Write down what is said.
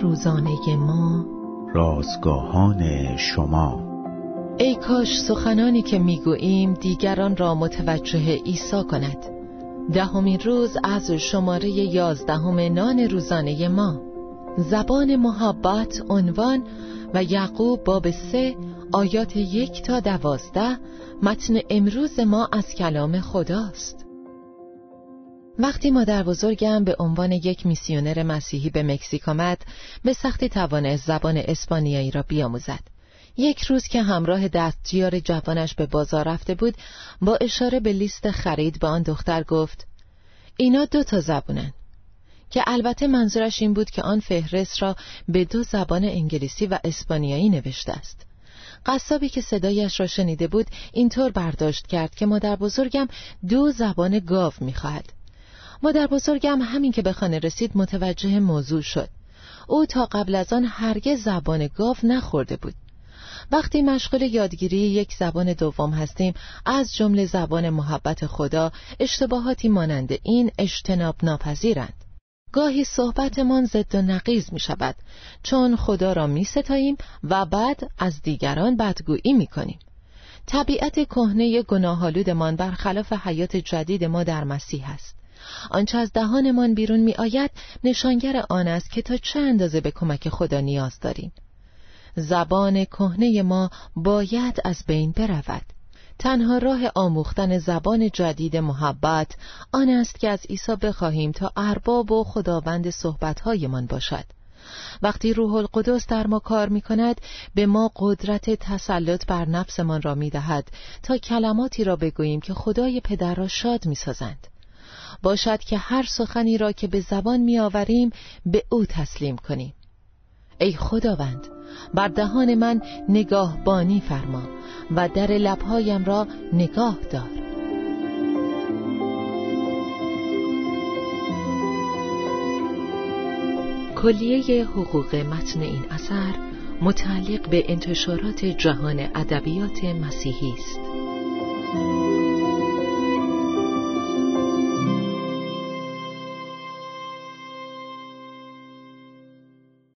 روزانه ما. رازگاهان شما. ای کاش سخنانی که می‌گوییم دیگران را متوجه عیسی کند. دهمین روز از شماره یازدهم نان روزانه ما. زبان محبت عنوان و یعقوب باب سه آیات یک تا دوازده متن امروز ما از کلام خداست. وقتی مادر بزرگم به عنوان یک میسیونر مسیحی به مکزیک آمد به سختی توانست زبان اسپانیایی را بیاموزد. یک روز که همراه دستجیار جوانش به بازار رفته بود با اشاره به لیست خرید به آن دختر گفت اینا دو تا زبونن. که البته منظورش این بود که آن فهرست را به دو زبان انگلیسی و اسپانیایی نوشته است. قصابی که صدایش را شنیده بود اینطور برداشت کرد که مادر بزرگم دو زبان گاو می‌خواهد. مادر بزرگم همین که به خانه رسید متوجه موضوع شد. او تا قبل از آن هرگز زبان گاو نخورده بود. وقتی مشغول یادگیری یک زبان دوم هستیم از جمله زبان محبت خدا اشتباهاتی مانند این اجتناب ناپذیرند. گاهی صحبتمان ضد و نقیز می شود چون خدا را می ستاییم و بعد از دیگران بدگویی می کنیم. طبیعت کهنه گناهالودمان برخلاف حیات جدید ما در مسیح است. آنچه از دهانمان بیرون می آید نشانگر آن است که تا چه اندازه به کمک خدا نیاز داریم. زبان کهنه ما باید از بین برود. تنها راه آموختن زبان جدید محبت آن است که از عیسی بخواهیم تا ارباب و خداوند صحبتهایمان باشد. وقتی روح القدس در ما کار می کند به ما قدرت تسلط بر نفسمان را می دهد تا کلماتی را بگوییم که خدای پدر را شاد می سازند. باشد که هر سخنی را که به زبان می آوریم به او تسلیم کنیم ای خداوند بر دهان من نگاه بانی فرما و در لبهایم را نگاه دار کلیه حقوق متن این اثر متعلق به انتشارات جهان ادبیات مسیحی است.